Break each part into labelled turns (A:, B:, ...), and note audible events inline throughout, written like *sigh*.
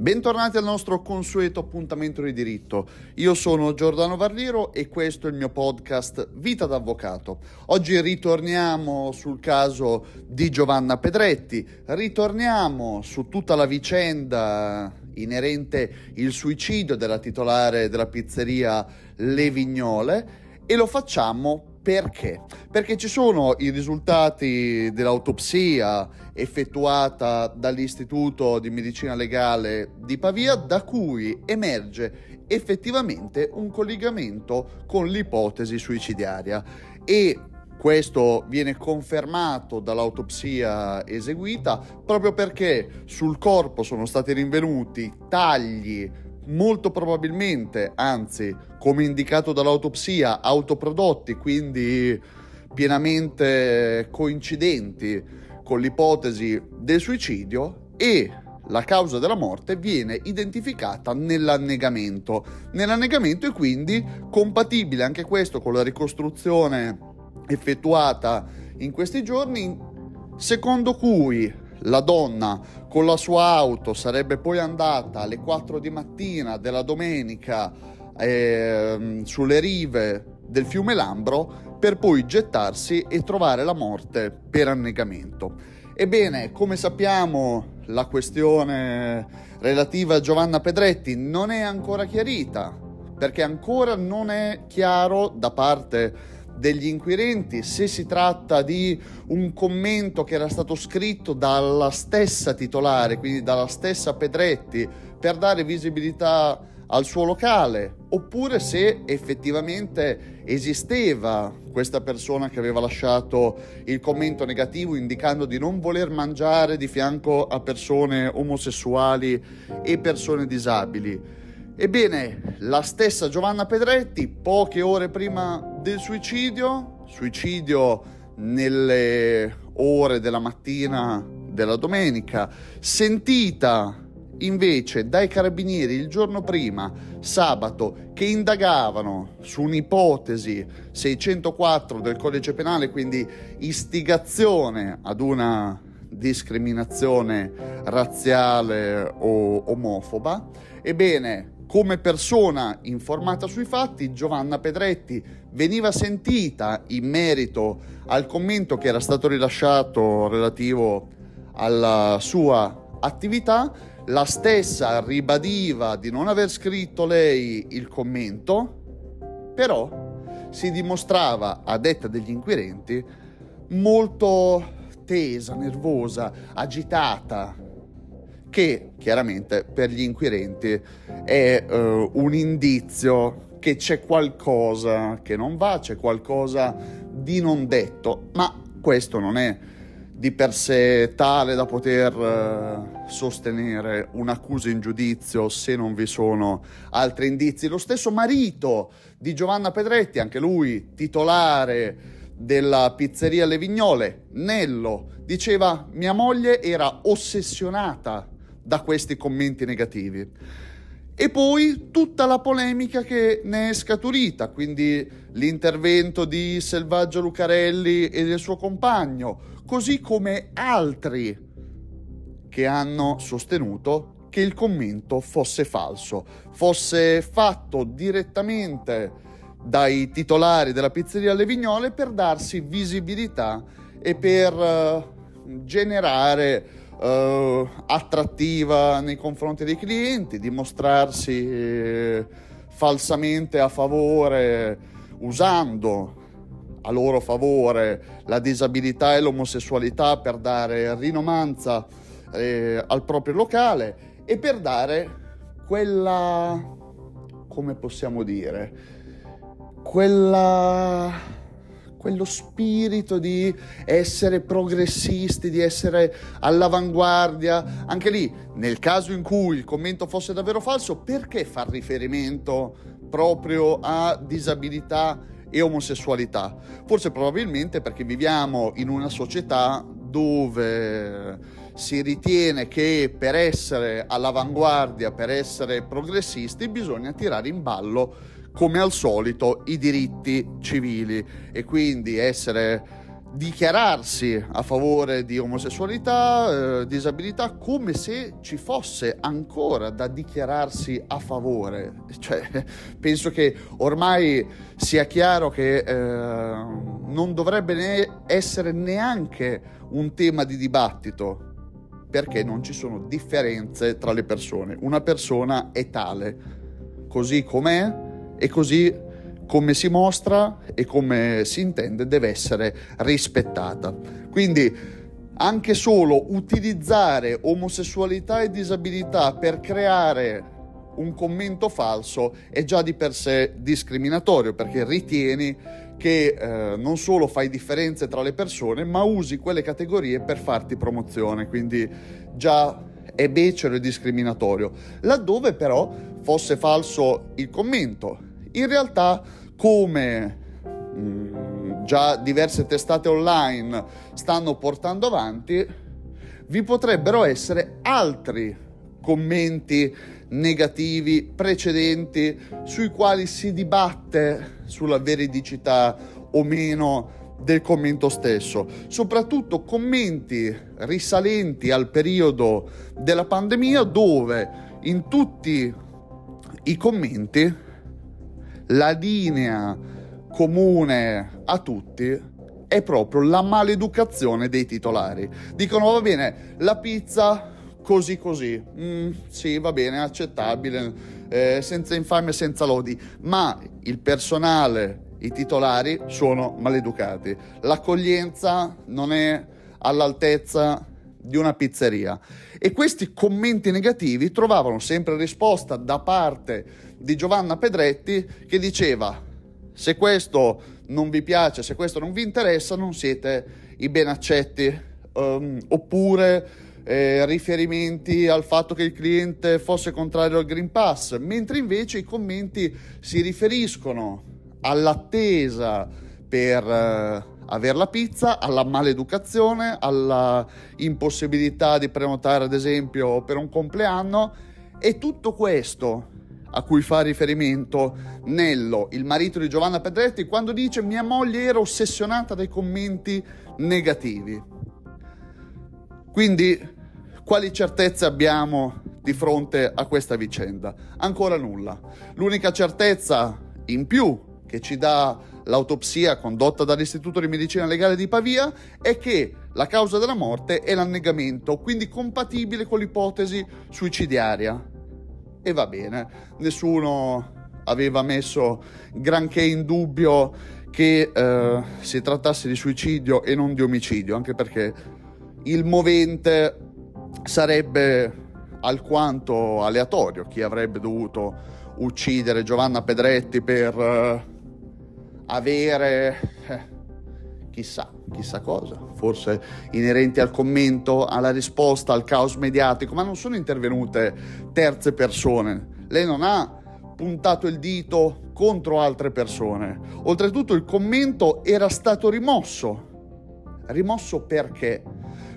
A: Bentornati al nostro consueto appuntamento di diritto. Io sono Giordano Varliero e questo è il mio podcast Vita d'Avvocato. Oggi ritorniamo sul caso di Giovanna Pedretti, ritorniamo su tutta la vicenda inerente il suicidio della titolare della pizzeria Le Vignole e lo facciamo perché? Perché ci sono i risultati dell'autopsia effettuata dall'Istituto di Medicina Legale di Pavia, da cui emerge effettivamente un collegamento con l'ipotesi suicidiaria e questo viene confermato dall'autopsia eseguita proprio perché sul corpo sono stati rinvenuti tagli molto probabilmente, anzi, come indicato dall'autopsia, autoprodotti, quindi pienamente coincidenti con l'ipotesi del suicidio e la causa della morte viene identificata nell'annegamento. Nell'annegamento e quindi compatibile anche questo con la ricostruzione effettuata in questi giorni, secondo cui la donna con la sua auto sarebbe poi andata alle 4 di mattina della domenica eh, sulle rive del fiume Lambro per poi gettarsi e trovare la morte per annegamento. Ebbene, come sappiamo, la questione relativa a Giovanna Pedretti non è ancora chiarita, perché ancora non è chiaro da parte degli inquirenti, se si tratta di un commento che era stato scritto dalla stessa titolare, quindi dalla stessa Pedretti, per dare visibilità al suo locale, oppure se effettivamente esisteva questa persona che aveva lasciato il commento negativo indicando di non voler mangiare di fianco a persone omosessuali e persone disabili. Ebbene, la stessa Giovanna Pedretti, poche ore prima del suicidio, suicidio nelle ore della mattina della domenica, sentita invece dai carabinieri il giorno prima, sabato, che indagavano su un'ipotesi 604 del codice penale, quindi istigazione ad una discriminazione razziale o omofoba, ebbene come persona informata sui fatti, Giovanna Pedretti veniva sentita in merito al commento che era stato rilasciato relativo alla sua attività. La stessa ribadiva di non aver scritto lei il commento, però si dimostrava, a detta degli inquirenti, molto tesa, nervosa, agitata, che chiaramente per gli inquirenti è uh, un indizio che c'è qualcosa che non va, c'è qualcosa di non detto, ma questo non è di per sé tale da poter uh, sostenere un'accusa in giudizio se non vi sono altri indizi. Lo stesso marito di Giovanna Pedretti, anche lui titolare della pizzeria Le Vignole, Nello, diceva mia moglie era ossessionata da questi commenti negativi. E poi tutta la polemica che ne è scaturita, quindi l'intervento di Selvaggio Lucarelli e del suo compagno, così come altri che hanno sostenuto che il commento fosse falso, fosse fatto direttamente dai titolari della pizzeria Le Vignole per darsi visibilità e per uh, generare uh, attrattiva nei confronti dei clienti, dimostrarsi eh, falsamente a favore usando a loro favore la disabilità e l'omosessualità per dare rinomanza eh, al proprio locale e per dare quella, come possiamo dire, quella quello spirito di essere progressisti, di essere all'avanguardia. Anche lì, nel caso in cui il commento fosse davvero falso, perché far riferimento proprio a disabilità e omosessualità? Forse probabilmente perché viviamo in una società dove si ritiene che per essere all'avanguardia, per essere progressisti, bisogna tirare in ballo come al solito i diritti civili e quindi essere dichiararsi a favore di omosessualità, eh, disabilità, come se ci fosse ancora da dichiararsi a favore. *laughs* Cioè, penso che ormai sia chiaro che eh, non dovrebbe ne essere neanche un tema di dibattito, perché non ci sono differenze tra le persone. Una persona è tale, così com'è e così come si mostra e come si intende deve essere rispettata. Quindi anche solo utilizzare omosessualità e disabilità per creare un commento falso è già di per sé discriminatorio perché ritieni che eh, non solo fai differenze tra le persone ma usi quelle categorie per farti promozione quindi già è becero e discriminatorio laddove però fosse falso il commento in realtà, come mh, mm, già diverse testate online stanno portando avanti, vi potrebbero essere altri commenti negativi precedenti sui quali si dibatte sulla veridicità o meno del commento stesso, soprattutto commenti risalenti al periodo della pandemia dove in tutti i commenti la linea comune a tutti è proprio la maleducazione dei titolari. Dicono va bene, la pizza così così, mm, sì va bene, accettabile, eh, senza infamia, senza lodi, ma il personale, i titolari sono maleducati. L'accoglienza non è all'altezza di una pizzeria. E questi commenti negativi trovavano sempre risposta da parte di Giovanna Pedretti che diceva se questo non vi piace, se questo non vi interessa, non siete i ben accetti. Um, oppure eh, riferimenti al fatto che il cliente fosse contrario al Green Pass, mentre invece i commenti si riferiscono all'attesa per... Avere la pizza, alla maleducazione, alla impossibilità di prenotare ad esempio per un compleanno e tutto questo a cui fa riferimento Nello, il marito di Giovanna Pedretti, quando dice mia moglie era ossessionata dai commenti negativi. Quindi quali certezze abbiamo di fronte a questa vicenda? Ancora nulla. L'unica certezza in più che ci dà l'autopsia condotta dall'Istituto di Medicina Legale di Pavia è che la causa della morte è l'annegamento, quindi compatibile con l'ipotesi suicidiaria. E va bene, nessuno aveva messo granché in dubbio che eh, si trattasse di suicidio e non di omicidio, anche perché il movente sarebbe alquanto aleatorio chi avrebbe dovuto uccidere Giovanna Pedretti per eh, avere eh, chissà, chissà cosa, forse inerenti al commento, alla risposta, al caos mediatico, ma non sono intervenute terze persone. Lei non ha puntato il dito contro altre persone. Oltretutto il commento era stato rimosso. Rimosso perché?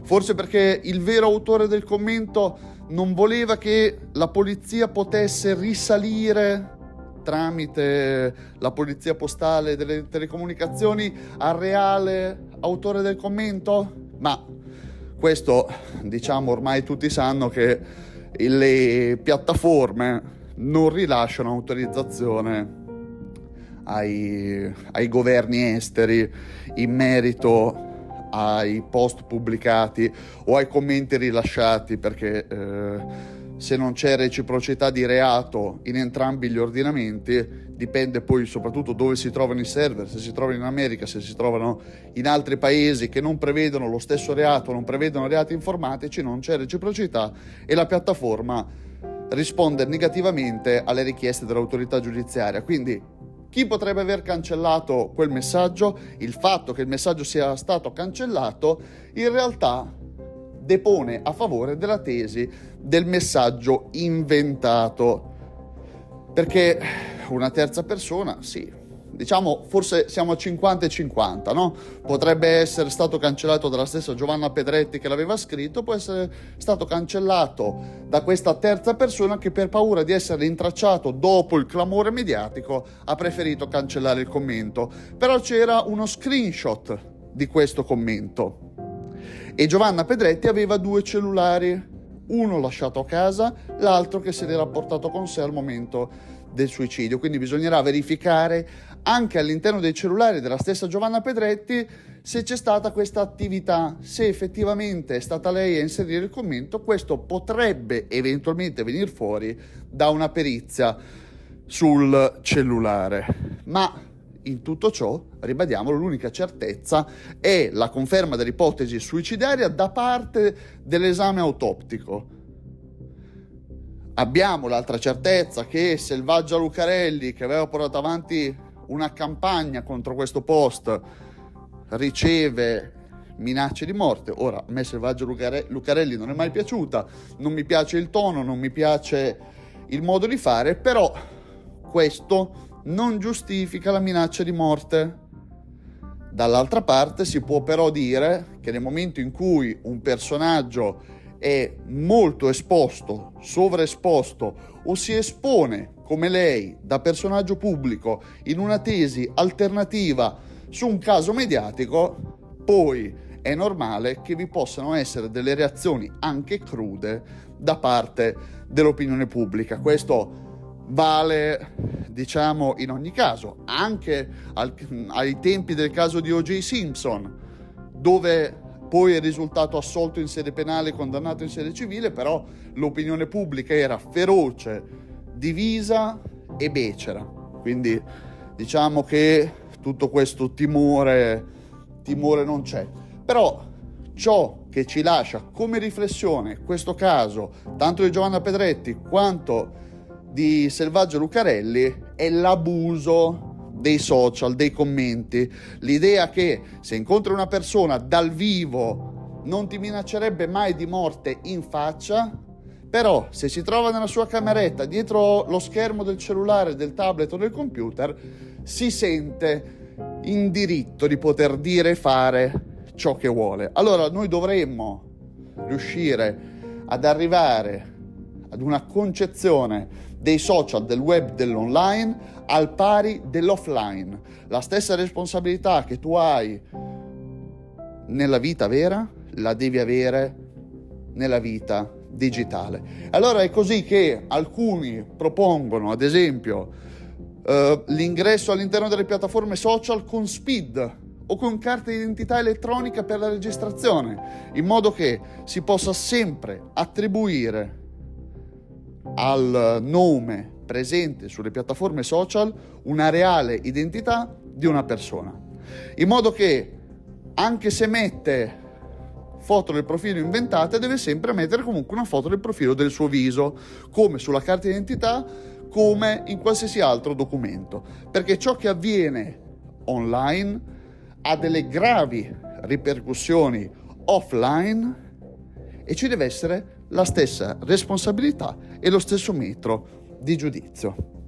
A: Forse perché il vero autore del commento non voleva che la polizia potesse risalire tramite la polizia postale delle telecomunicazioni al reale autore del commento? Ma questo diciamo ormai tutti sanno che le piattaforme non rilasciano autorizzazione ai, ai governi esteri in merito ai post pubblicati o ai commenti rilasciati perché eh, se non c'è reciprocità di reato in entrambi gli ordinamenti, dipende poi soprattutto dove si trovano i server, se si trovano in America, se si trovano in altri paesi che non prevedono lo stesso reato, non prevedono reati informatici, non c'è reciprocità e la piattaforma risponde negativamente alle richieste dell'autorità giudiziaria. Quindi chi potrebbe aver cancellato quel messaggio? Il fatto che il messaggio sia stato cancellato in realtà depone a favore della tesi del messaggio inventato. Perché una terza persona, sì, diciamo forse siamo a 50 e 50, no? Potrebbe essere stato cancellato dalla stessa Giovanna Pedretti che l'aveva scritto, può essere stato cancellato da questa terza persona che per paura di essere intracciato dopo il clamore mediatico ha preferito cancellare il commento. Però c'era uno screenshot di questo commento. E Giovanna Pedretti aveva due cellulari, uno lasciato a casa, l'altro che se l'era portato con sé al momento del suicidio. Quindi bisognerà verificare anche all'interno dei cellulari della stessa Giovanna Pedretti se c'è stata questa attività, se effettivamente è stata lei a inserire il commento, questo potrebbe eventualmente venire fuori da una perizia sul cellulare. Ma in tutto ciò, ribadiamolo, l'unica certezza è la conferma dell'ipotesi suicidaria da parte dell'esame autoptico. Abbiamo l'altra certezza che Selvaggia Lucarelli, che aveva portato avanti una campagna contro questo post, riceve minacce di morte. Ora, a me Selvaggio Lucarelli non è mai piaciuta, non mi piace il tono, non mi piace il modo di fare, però questo non giustifica la minaccia di morte. Dall'altra parte si può però dire che nel momento in cui un personaggio è molto esposto, sovraesposto o si espone come lei da personaggio pubblico in una tesi alternativa su un caso mediatico, poi è normale che vi possano essere delle reazioni anche crude da parte dell'opinione pubblica. Questo vale, diciamo, in ogni caso, anche al, ai tempi del caso di O.J. Simpson, dove poi è risultato assolto in sede penale e condannato in sede civile, però l'opinione pubblica era feroce, divisa e becera. Quindi diciamo che tutto questo timore, timore non c'è. Però ciò che ci lascia come riflessione questo caso, tanto di Giovanna Pedretti quanto di Selvaggio Lucarelli è l'abuso dei social, dei commenti, l'idea che se incontri una persona dal vivo non ti minaccerebbe mai di morte in faccia, però se si trova nella sua cameretta dietro lo schermo del cellulare, del tablet o del computer, si sente in diritto di poter dire e fare ciò che vuole. Allora noi dovremmo riuscire ad arrivare ad una concezione dei social, del web, dell'online al pari dell'offline. La stessa responsabilità che tu hai nella vita vera la devi avere nella vita digitale. Allora è così che alcuni propongono, ad esempio, eh, l'ingresso all'interno delle piattaforme social con SPID o con carta d'identità elettronica per la registrazione, in modo che si possa sempre attribuire al nome presente sulle piattaforme social una reale identità di una persona. In modo che anche se mette foto del profilo inventate, deve sempre mettere comunque una foto del profilo del suo viso, come sulla carta d'identità, come in qualsiasi altro documento. Perché ciò che avviene online ha delle gravi ripercussioni offline e ci deve essere la stessa responsabilità e lo stesso metro di giudizio.